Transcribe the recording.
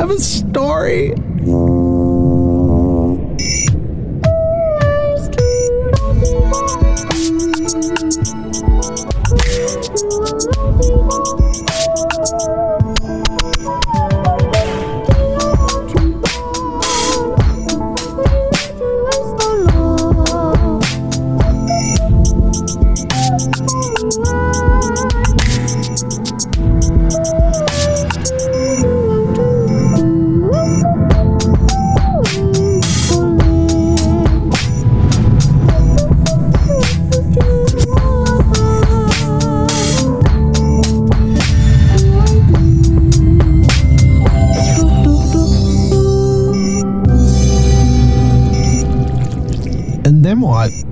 have a story. And then what?